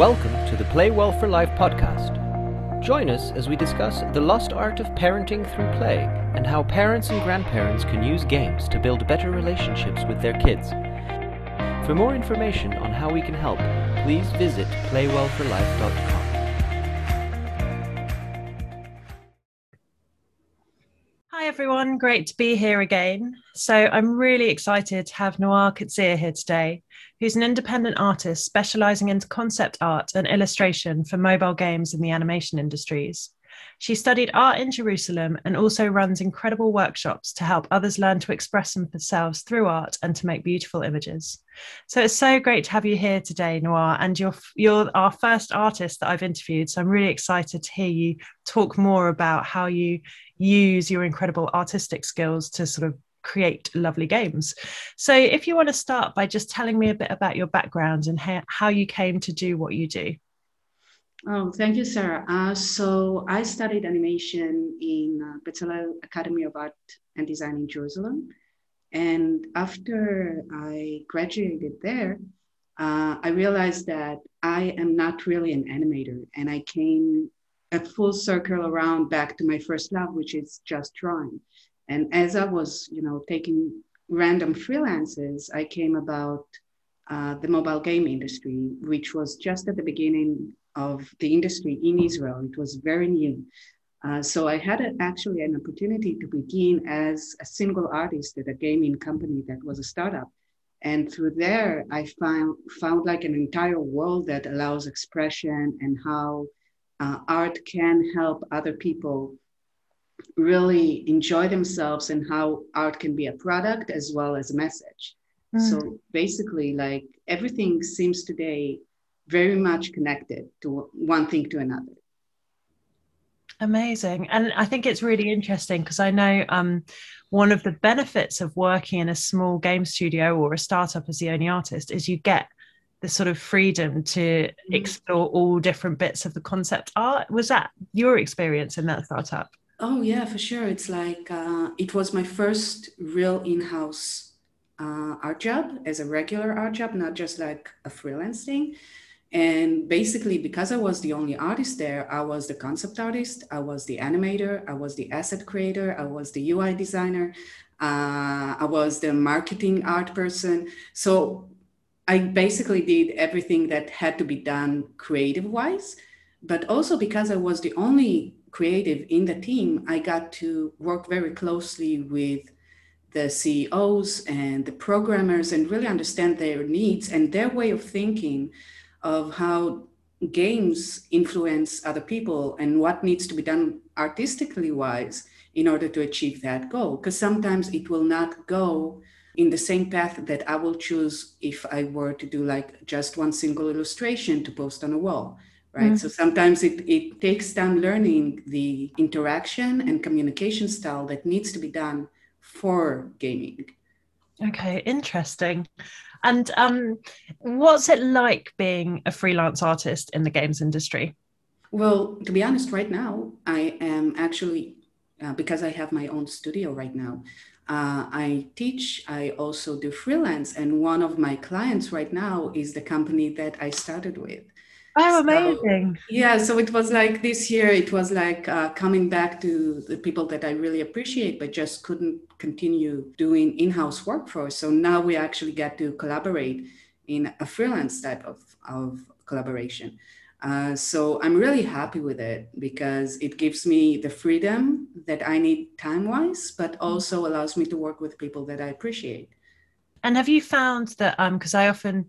Welcome to the Play Well for Life podcast. Join us as we discuss the lost art of parenting through play and how parents and grandparents can use games to build better relationships with their kids. For more information on how we can help, please visit playwellforlife.com. everyone, great to be here again. So I'm really excited to have Noa Katsir here today who's an independent artist specializing in concept art and illustration for mobile games in the animation industries. She studied art in Jerusalem and also runs incredible workshops to help others learn to express themselves through art and to make beautiful images. So it's so great to have you here today, Noa, and you're you're our first artist that I've interviewed. So I'm really excited to hear you talk more about how you use your incredible artistic skills to sort of create lovely games. So, if you want to start by just telling me a bit about your background and how you came to do what you do. Oh, thank you, Sarah. Uh, so, I studied animation in uh, Bezalel Academy of Art and Design in Jerusalem. And after I graduated there, uh, I realized that I am not really an animator. And I came a full circle around back to my first love, which is just drawing. And as I was, you know, taking random freelances, I came about uh, the mobile game industry, which was just at the beginning of the industry in Israel. It was very new. Uh, so I had a, actually an opportunity to begin as a single artist at a gaming company that was a startup. And through there, I found, found like an entire world that allows expression and how uh, art can help other people really enjoy themselves and how art can be a product as well as a message. Mm. So basically, like everything seems today very much connected to one thing to another. Amazing. And I think it's really interesting because I know um, one of the benefits of working in a small game studio or a startup as the only artist is you get the sort of freedom to mm. explore all different bits of the concept art. Was that your experience in that startup? Oh yeah, for sure. It's like uh, it was my first real in-house uh, art job as a regular art job, not just like a freelance thing. And basically, because I was the only artist there, I was the concept artist, I was the animator, I was the asset creator, I was the UI designer, uh, I was the marketing art person. So I basically did everything that had to be done creative wise. But also because I was the only creative in the team, I got to work very closely with the CEOs and the programmers and really understand their needs and their way of thinking of how games influence other people and what needs to be done artistically wise in order to achieve that goal. Because sometimes it will not go in the same path that I will choose if I were to do like just one single illustration to post on a wall right? Mm-hmm. So sometimes it, it takes time learning the interaction and communication style that needs to be done for gaming. Okay, interesting. And um, what's it like being a freelance artist in the games industry? Well, to be honest, right now, I am actually, uh, because I have my own studio right now, uh, I teach, I also do freelance. And one of my clients right now is the company that I started with. Oh, amazing. So, yeah. So it was like this year, it was like uh, coming back to the people that I really appreciate, but just couldn't continue doing in house work for. So now we actually get to collaborate in a freelance type of, of collaboration. Uh, so I'm really happy with it because it gives me the freedom that I need time wise, but mm-hmm. also allows me to work with people that I appreciate. And have you found that, because um, I often,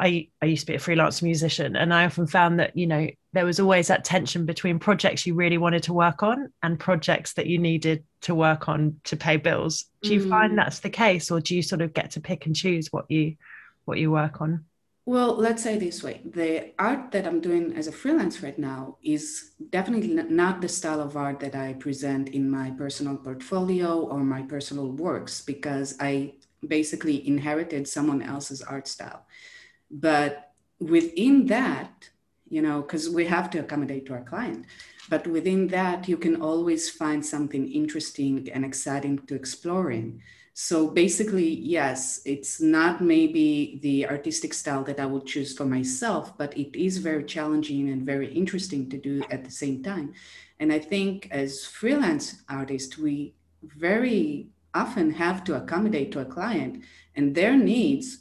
I, I used to be a freelance musician and I often found that, you know, there was always that tension between projects you really wanted to work on and projects that you needed to work on to pay bills. Do you mm. find that's the case or do you sort of get to pick and choose what you what you work on? Well, let's say this way. The art that I'm doing as a freelance right now is definitely not the style of art that I present in my personal portfolio or my personal works because I basically inherited someone else's art style. But within that, you know, because we have to accommodate to our client, but within that, you can always find something interesting and exciting to exploring. So basically, yes, it's not maybe the artistic style that I would choose for myself, but it is very challenging and very interesting to do at the same time. And I think as freelance artists, we very often have to accommodate to a client and their needs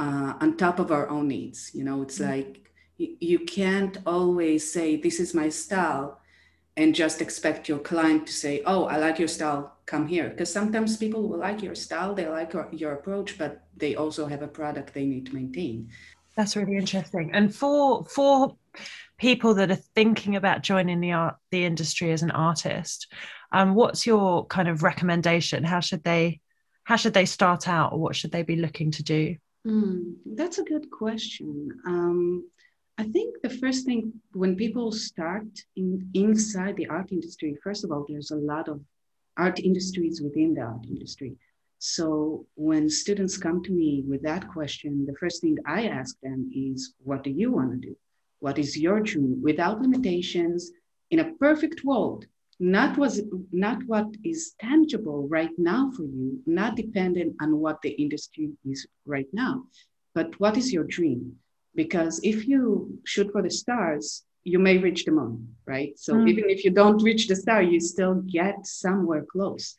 uh, on top of our own needs. You know, it's mm-hmm. like you, you can't always say, This is my style, and just expect your client to say, Oh, I like your style, come here. Because sometimes people will like your style, they like your, your approach, but they also have a product they need to maintain. That's really interesting. And for for people that are thinking about joining the art the industry as an artist, um, what's your kind of recommendation? How should they how should they start out, or what should they be looking to do? Mm, that's a good question. Um, I think the first thing when people start in, inside the art industry, first of all, there's a lot of art industries within the art industry. So when students come to me with that question, the first thing I ask them is, what do you want to do? What is your dream? Without limitations, in a perfect world, not was not what is tangible right now for you not dependent on what the industry is right now but what is your dream? Because if you shoot for the stars you may reach the moon right? So mm. even if you don't reach the star you still get somewhere close.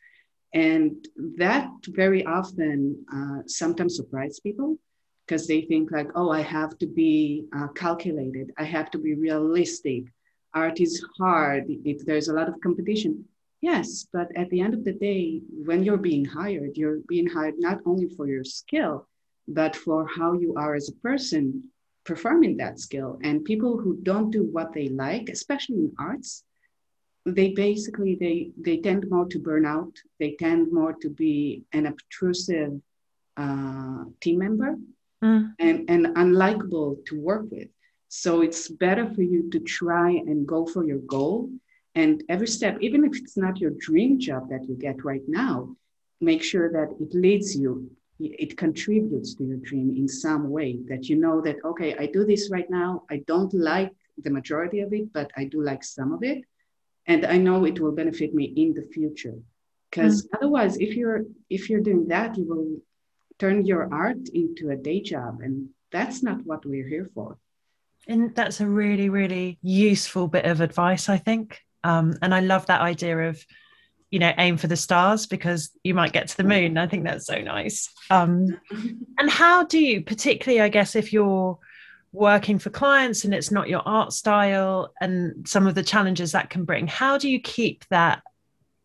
And that very often uh, sometimes surprise people because they think like oh i have to be uh, calculated. I have to be realistic art is hard, it, there's a lot of competition. Yes, but at the end of the day, when you're being hired, you're being hired not only for your skill, but for how you are as a person performing that skill. And people who don't do what they like, especially in arts, they basically they they tend more to burn out. They tend more to be an obtrusive uh, team member mm. and and unlikable to work with. So it's better for you to try and go for your goal. And every step, even if it's not your dream job that you get right now, make sure that it leads you, it contributes to your dream in some way that you know that, okay, I do this right now. I don't like the majority of it, but I do like some of it. And I know it will benefit me in the future. Because mm-hmm. otherwise, if you're if you're doing that, you will turn your art into a day job. And that's not what we're here for. And that's a really, really useful bit of advice, I think. Um, and I love that idea of, you know, aim for the stars because you might get to the moon. I think that's so nice. Um, and how do you, particularly, I guess, if you're working for clients and it's not your art style and some of the challenges that can bring, how do you keep that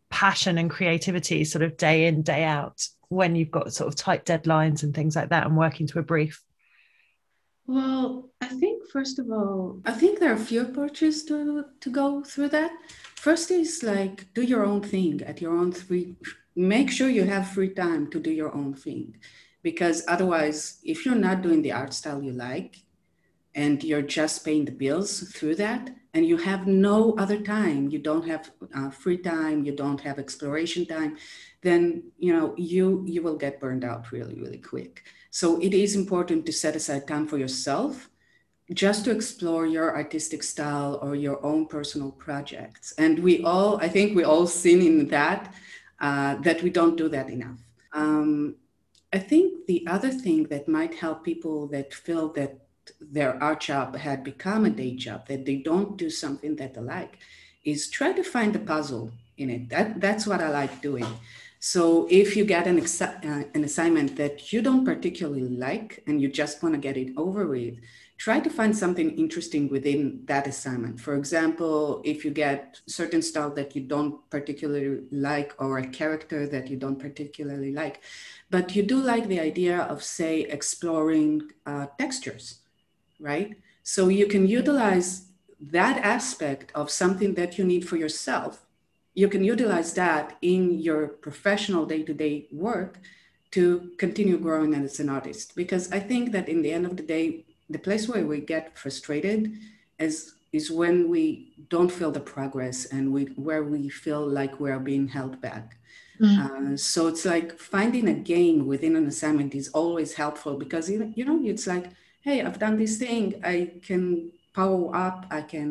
passion and creativity sort of day in, day out when you've got sort of tight deadlines and things like that and working to a brief? Well, I think first of all, I think there are a few approaches to to go through that. First is like do your own thing at your own free. Make sure you have free time to do your own thing, because otherwise, if you're not doing the art style you like, and you're just paying the bills through that, and you have no other time, you don't have uh, free time, you don't have exploration time, then you know you you will get burned out really really quick. So it is important to set aside time for yourself just to explore your artistic style or your own personal projects. And we all, I think we all seen in that, uh, that we don't do that enough. Um, I think the other thing that might help people that feel that their art job had become a day job, that they don't do something that they like, is try to find the puzzle in it. That, that's what I like doing. So if you get an, uh, an assignment that you don't particularly like and you just want to get it over with, try to find something interesting within that assignment. For example, if you get certain style that you don't particularly like or a character that you don't particularly like, but you do like the idea of, say, exploring uh, textures, right? So you can utilize that aspect of something that you need for yourself you can utilize that in your professional day-to-day work to continue growing as an artist. Because i think that in the end of the day the place where we get frustrated is is when we don't feel the progress and we where we feel like we're being held back. Mm-hmm. uh, so it's like finding a gain within an assignment is always helpful because you know it's like hey i've done this thing. I can power up. I can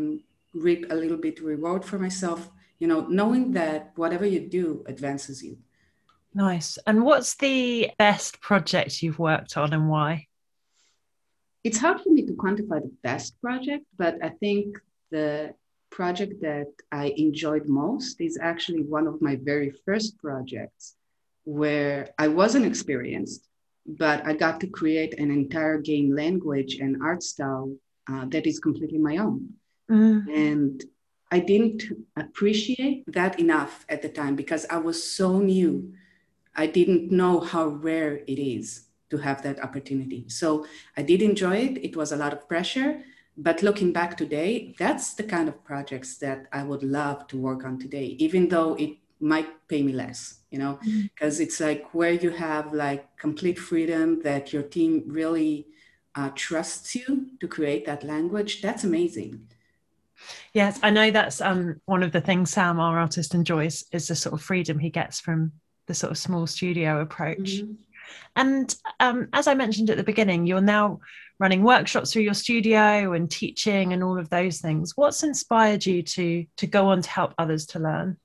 reap a little bit reward for myself you know knowing that whatever you do advances you Nice. And what's the best project you've worked on and why? It's hard for me to quantify the best project, but I think the project that I enjoyed most is actually one of my very first projects where I wasn't experienced, but I got to create an entire game language and art style uh, that is completely my own. Mm. And I didn't appreciate that enough at the time because I was so new. I didn't know how rare it is to have that opportunity. So I did enjoy it. It was a lot of pressure. But looking back today, that's the kind of projects that I would love to work on today, even though it might pay me less, you know, because mm-hmm. it's like where you have like complete freedom that your team really uh, trusts you to create that language. That's amazing. Yes, I know that's um, one of the things Sam, our artist, enjoys is the sort of freedom he gets from the sort of small studio approach. Mm-hmm. And um, as I mentioned at the beginning, you're now running workshops through your studio and teaching and all of those things. What's inspired you to to go on to help others to learn?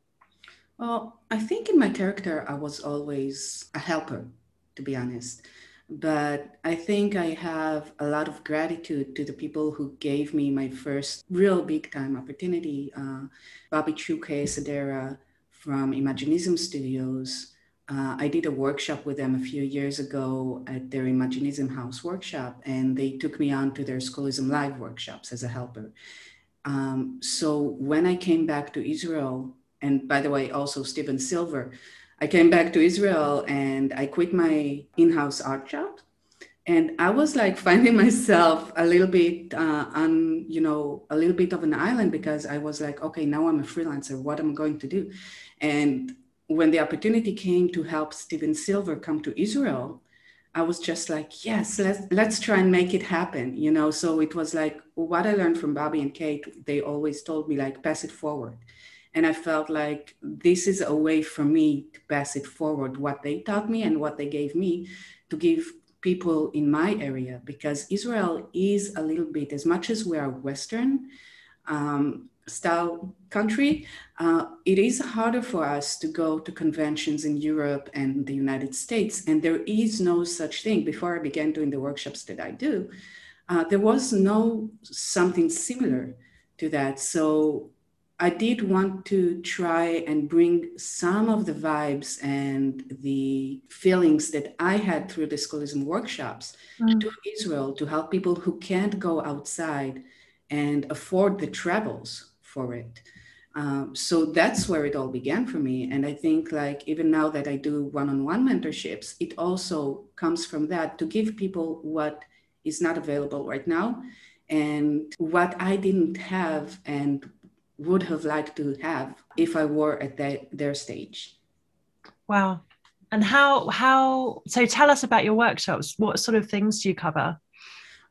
Well, I think in my character, I was always a helper, to be honest. But I think I have a lot of gratitude to the people who gave me my first real big time opportunity. Uh, Bobby Chiu Kei Acedera from Imaginism Studios. Uh, I did a workshop with them a few years ago at their Imaginism House workshop, and they took me on to their Schoolism Live workshops as a helper. Um, so when I came back to Israel, and by the way, also Stephen Silver, I came back to Israel and I quit my in-house art shop. And I was like finding myself a little bit uh, on, you know, a little bit of an island because I was like, okay, now I'm a freelancer. What am I going to do? And when the opportunity came to help Stephen Silver come to Israel, I was just like, yes, let's let's try and make it happen, you know. So it was like what I learned from Bobby and Kate. They always told me like, pass it forward. And I felt like this is a way for me to pass it forward, what they taught me and what they gave me to give people in my area, because Israel is a little bit, as much as we are Western um, style country, uh, it is harder for us to go to conventions in Europe and the United States. And there is no such thing. Before I began doing the workshops that I do, uh, there was no something similar to that. So I did want to try and bring some of the vibes and the feelings that I had through the schoolism workshops mm. to Israel to help people who can't go outside and afford the travels for it. Um, so that's where it all began for me. And I think, like, even now that I do one on one mentorships, it also comes from that to give people what is not available right now and what I didn't have and would have liked to have if I were at that, their stage. Wow. And how how so tell us about your workshops. What sort of things do you cover?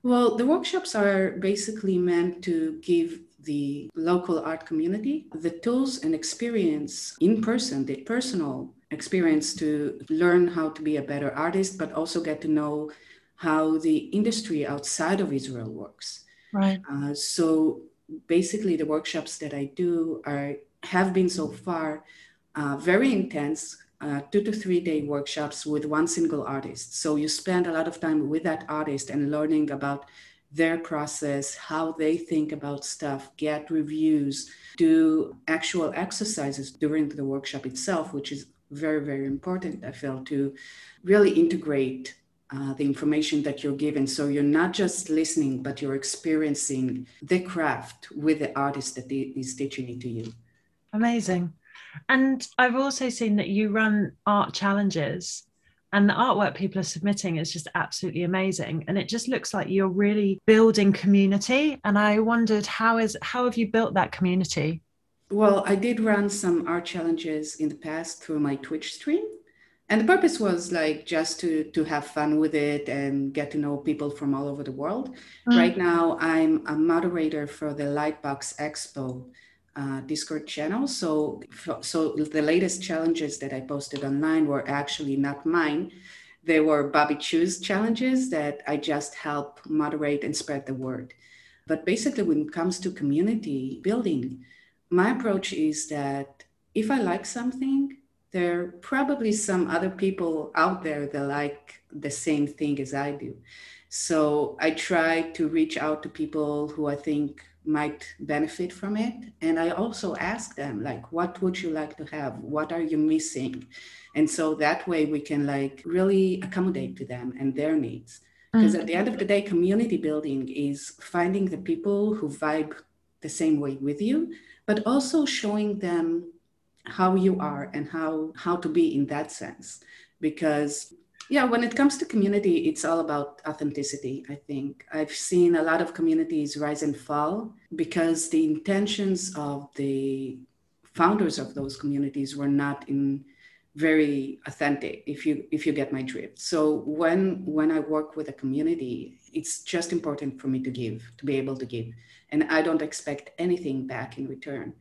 Well, the workshops are basically meant to give the local art community the tools and experience in person, the personal experience to learn how to be a better artist, but also get to know how the industry outside of Israel works. Right. Uh, so basically the workshops that I do are have been so far uh, very intense, uh, two to three day workshops with one single artist. So you spend a lot of time with that artist and learning about their process, how they think about stuff, get reviews, do actual exercises during the workshop itself, which is very, very important, I feel, to really integrate uh, the information that you're given. So you're not just listening, but you're experiencing the craft with the artist that is teaching it to you. Amazing. And I've also seen that you run art challenges and the artwork people are submitting is just absolutely amazing and it just looks like you're really building community and i wondered how is how have you built that community well i did run some art challenges in the past through my twitch stream and the purpose was like just to to have fun with it and get to know people from all over the world. Mm. right now i'm a moderator for the lightbox expo uh, discord channel. So so the latest challenges that i posted online were actually not mine. They were bobby Chiu's challenges that i just help moderate and spread the word. But basically when it comes to community building my approach is that if i like something there are probably some other people out there that like the same thing as I do. So I try to reach out to people who I think might benefit from it. And I also ask them, like, what would you like to have? What are you missing? And so that way we can like really accommodate to them and their needs. Because mm-hmm. at the end of the day, community building is finding the people who vibe the same way with you, but also showing them how you are and how how to be in that sense. Because yeah when it comes to community it's all about authenticity i think. I've seen a lot of communities rise and fall because the intentions of the founders of those communities were not in very authentic if you if you get my drift. So when when i work with a community it's just important for me to give to be able to give. And i don't expect anything back in return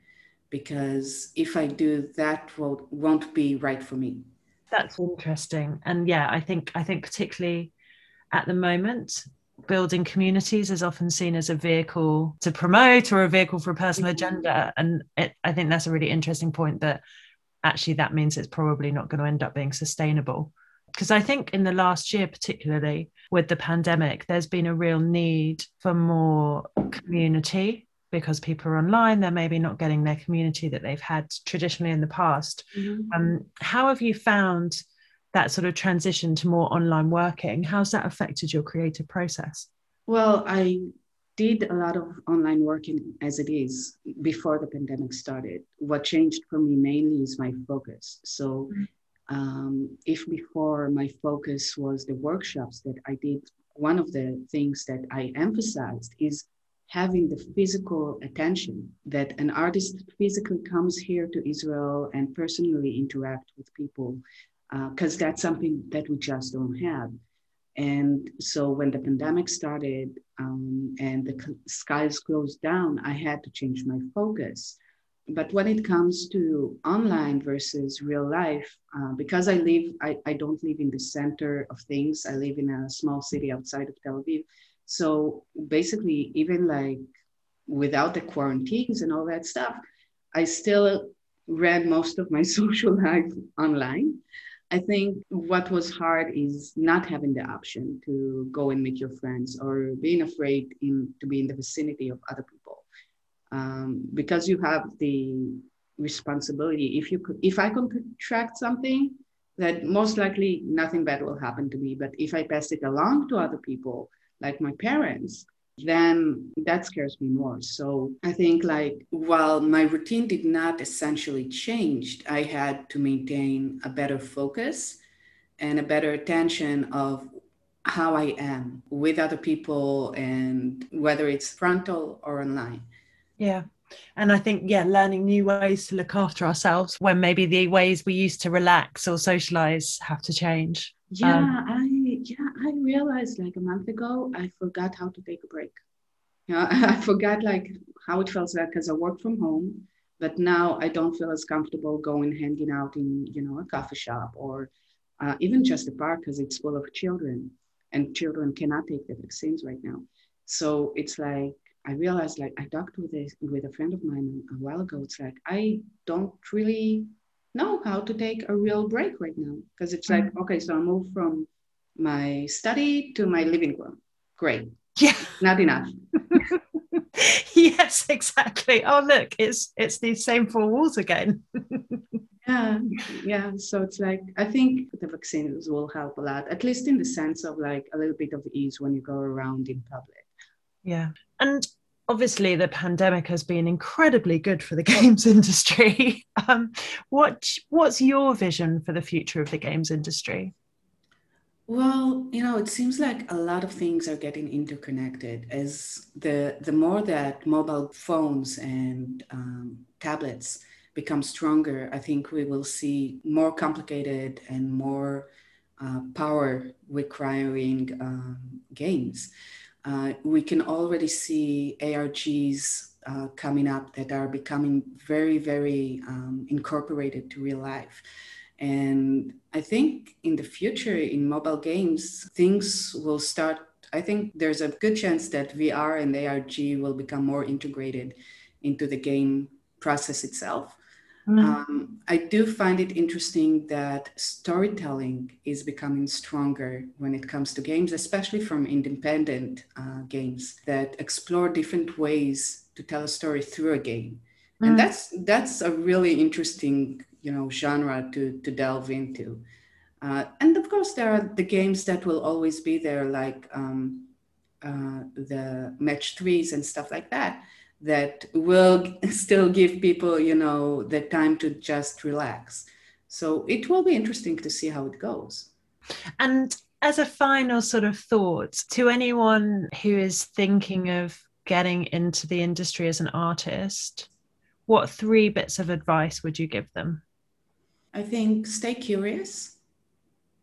because if I do, that will, won't be right for me. That's interesting. And yeah, I think I think particularly at the moment, building communities is often seen as a vehicle to promote or a vehicle for a personal mm-hmm. agenda. And it, I think that's a really interesting point that actually that means it's probably not going to end up being sustainable. Because I think in the last year, particularly with the pandemic, there's been a real need for more community because people are online they're maybe not getting their community that they've had traditionally in the past. Mm-hmm. um, how have you found that sort of transition to more online working? How's that affected your creative process? Well i did a lot of online working as it is before the pandemic started. What changed for me mainly is my focus. So mm-hmm. um, if before my focus was the workshops that i did one of the things that i emphasized is having the physical attention that an artist physically comes here to Israel and personally interact with people, because uh, that's something that we just don't have. And so when the pandemic started um, and the skies closed down, I had to change my focus. But when it comes to online versus real life, uh, because I live, I, I don't live in the center of things. I live in a small city outside of Tel Aviv. So basically, even like without the quarantines and all that stuff, I still ran most of my social life online. I think what was hard is not having the option to go and meet your friends or being afraid in, to be in the vicinity of other people. Um, because you have the responsibility. If you could, if I contract something, that most likely nothing bad will happen to me. But if I pass it along to other people, like my parents, then that scares me more. So I think like while my routine did not essentially change, I had to maintain a better focus and a better attention of how I am with other people and whether it's frontal or online. Yeah. And I think, yeah, learning new ways to look after ourselves when maybe the ways we used to relax or socialize have to change. Yeah, um, I yeah, I realized like a month ago, I forgot how to take a break. Yeah, I forgot like how it felt like because I work from home, but now I don't feel as comfortable going hanging out in you know a coffee shop or uh, even just a park because it's full of children, and children cannot take the vaccines right now. So it's like I realized like I talked with a with a friend of mine a while ago. It's like I don't really know how to take a real break right now because it's like mm-hmm. okay, so I moved from my study to my living room. Great. Yeah. Not enough. yes, exactly. Oh look, it's it's the same four walls again. yeah, yeah. So it's like I think the vaccines will help a lot, at least in the sense of like a little bit of ease when you go around in public. Yeah. And obviously the pandemic has been incredibly good for the games industry. um, what what's your vision for the future of the games industry? Well, you know, it seems like a lot of things are getting interconnected as the the more that mobile phones and um, tablets become stronger, I think we will see more complicated and more uh, power requiring um, games. Uh, we can already see ARGs uh, coming up that are becoming very, very um, incorporated to real life. And I think in the future, in mobile games, things will start. I think there's a good chance that VR and ARG will become more integrated into the game process itself. Mm. Um, I do find it interesting that storytelling is becoming stronger when it comes to games, especially from independent uh, games that explore different ways to tell a story through a game. Mm. And that's that's a really interesting, you know, genre to to delve into. Uh, and of course, there are the games that will always be there, like um, uh, the match threes and stuff like that that will still give people, you know, the time to just relax. So it will be interesting to see how it goes. And as a final sort of thought to anyone who is thinking of getting into the industry as an artist, what three bits of advice would you give them? I think stay curious.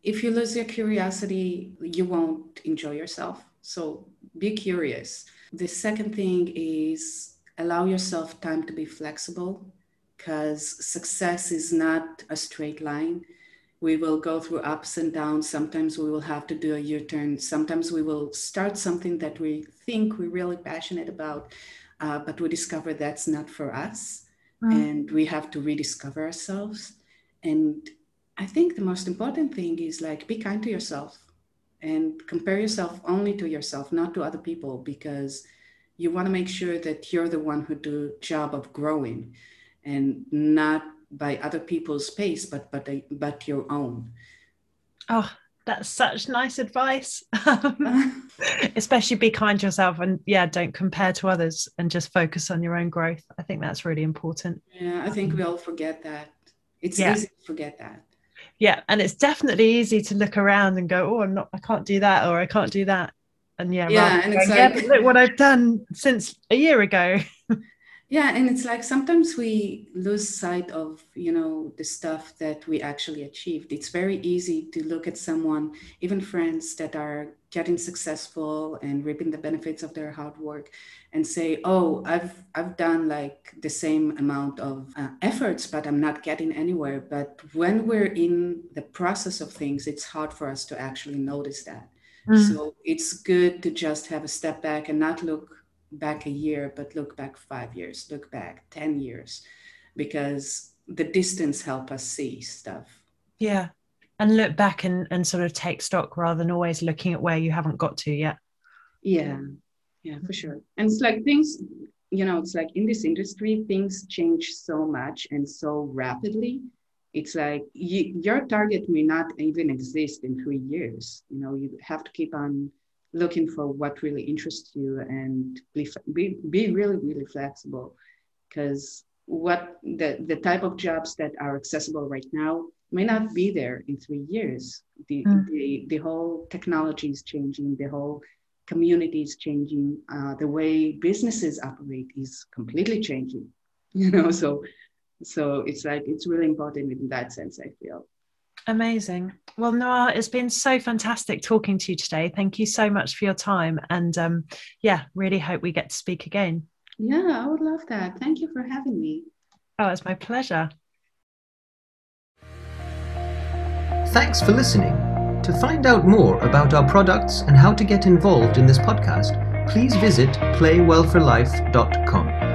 If you lose your curiosity, you won't enjoy yourself. So be curious the second thing is allow yourself time to be flexible because success is not a straight line. We will go through ups and downs. Sometimes we will have to do a U turn. Sometimes we will start something that we think we're really passionate about, uh, but we discover that's not for us. And we have to rediscover ourselves. And I think the most important thing is like be kind to yourself and compare yourself only to yourself not to other people because you want to make sure that you're the one who do job of growing and not by other people's pace but but but your own oh that's such nice advice. Especially be kind to yourself and yeah don't compare to others and just focus on your own growth. I think that's really important. Yeah i think we all forget that. It's yeah. easy to forget that. Yeah and it's definitely easy to look around and go oh i'm not i can't do that or i can't do that. And yeah yeah and it's like, look what i've done since a year ago yeah and it's like sometimes we lose sight of you know the stuff that we actually achieved. It's very easy to look at someone even friends that are getting successful and reaping the benefits of their hard work and say oh i've i've done like the same amount of uh, efforts but i'm not getting anywhere. But when we're in the process of things it's hard for us to actually notice that. Mm. so it's good to just have a step back and not look back a year, but look back five years, look back 10 years, because the distance help us see stuff. Yeah. And look back and, and sort of take stock rather than always looking at where you haven't got to yet. Yeah. Yeah, for sure. And it's like things, you know, it's like in this industry, things change so much and so rapidly. It's like you, your target may not even exist in three years. You know, you have to keep on looking for what really interests you and be, be, be really, really flexible. Because what the, the type of jobs that are accessible right now may not be there in three years. The, mm. the, the whole technology is changing, the whole community is changing, uh, the way businesses operate is completely changing. You know, so so it's like it's really important in that sense, I feel. Amazing. Well, Noa, it's been so fantastic talking to you today. Thank you so much for your time. And um, yeah, really hope we get to speak again. Yeah, I would love that. Thank you for having me. Oh, it's my pleasure. Thanks for listening. To find out more about our products and how to get involved in this podcast, please visit playwellforlife.com.